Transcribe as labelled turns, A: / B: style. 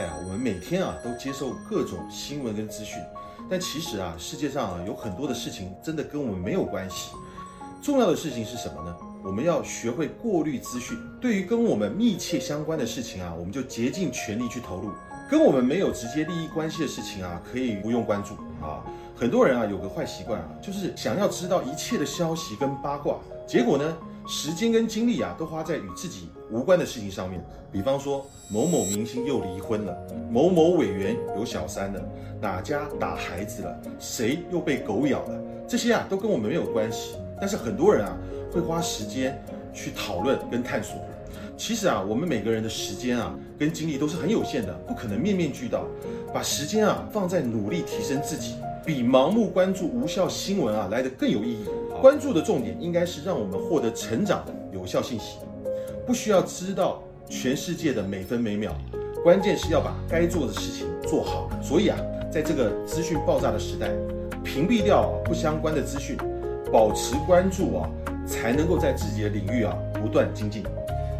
A: 哎呀，我们每天啊都接受各种新闻跟资讯，但其实啊，世界上啊有很多的事情真的跟我们没有关系。重要的事情是什么呢？我们要学会过滤资讯。对于跟我们密切相关的事情啊，我们就竭尽全力去投入；跟我们没有直接利益关系的事情啊，可以不用关注啊。很多人啊有个坏习惯啊，就是想要知道一切的消息跟八卦，结果呢？时间跟精力啊，都花在与自己无关的事情上面。比方说，某某明星又离婚了，某某委员有小三了，哪家打孩子了，谁又被狗咬了，这些啊都跟我们没有关系。但是很多人啊会花时间去讨论跟探索。其实啊，我们每个人的时间啊跟精力都是很有限的，不可能面面俱到。把时间啊放在努力提升自己，比盲目关注无效新闻啊来得更有意义。关注的重点应该是让我们获得成长的有效信息，不需要知道全世界的每分每秒，关键是要把该做的事情做好。所以啊，在这个资讯爆炸的时代，屏蔽掉不相关的资讯，保持关注啊，才能够在自己的领域啊不断精进。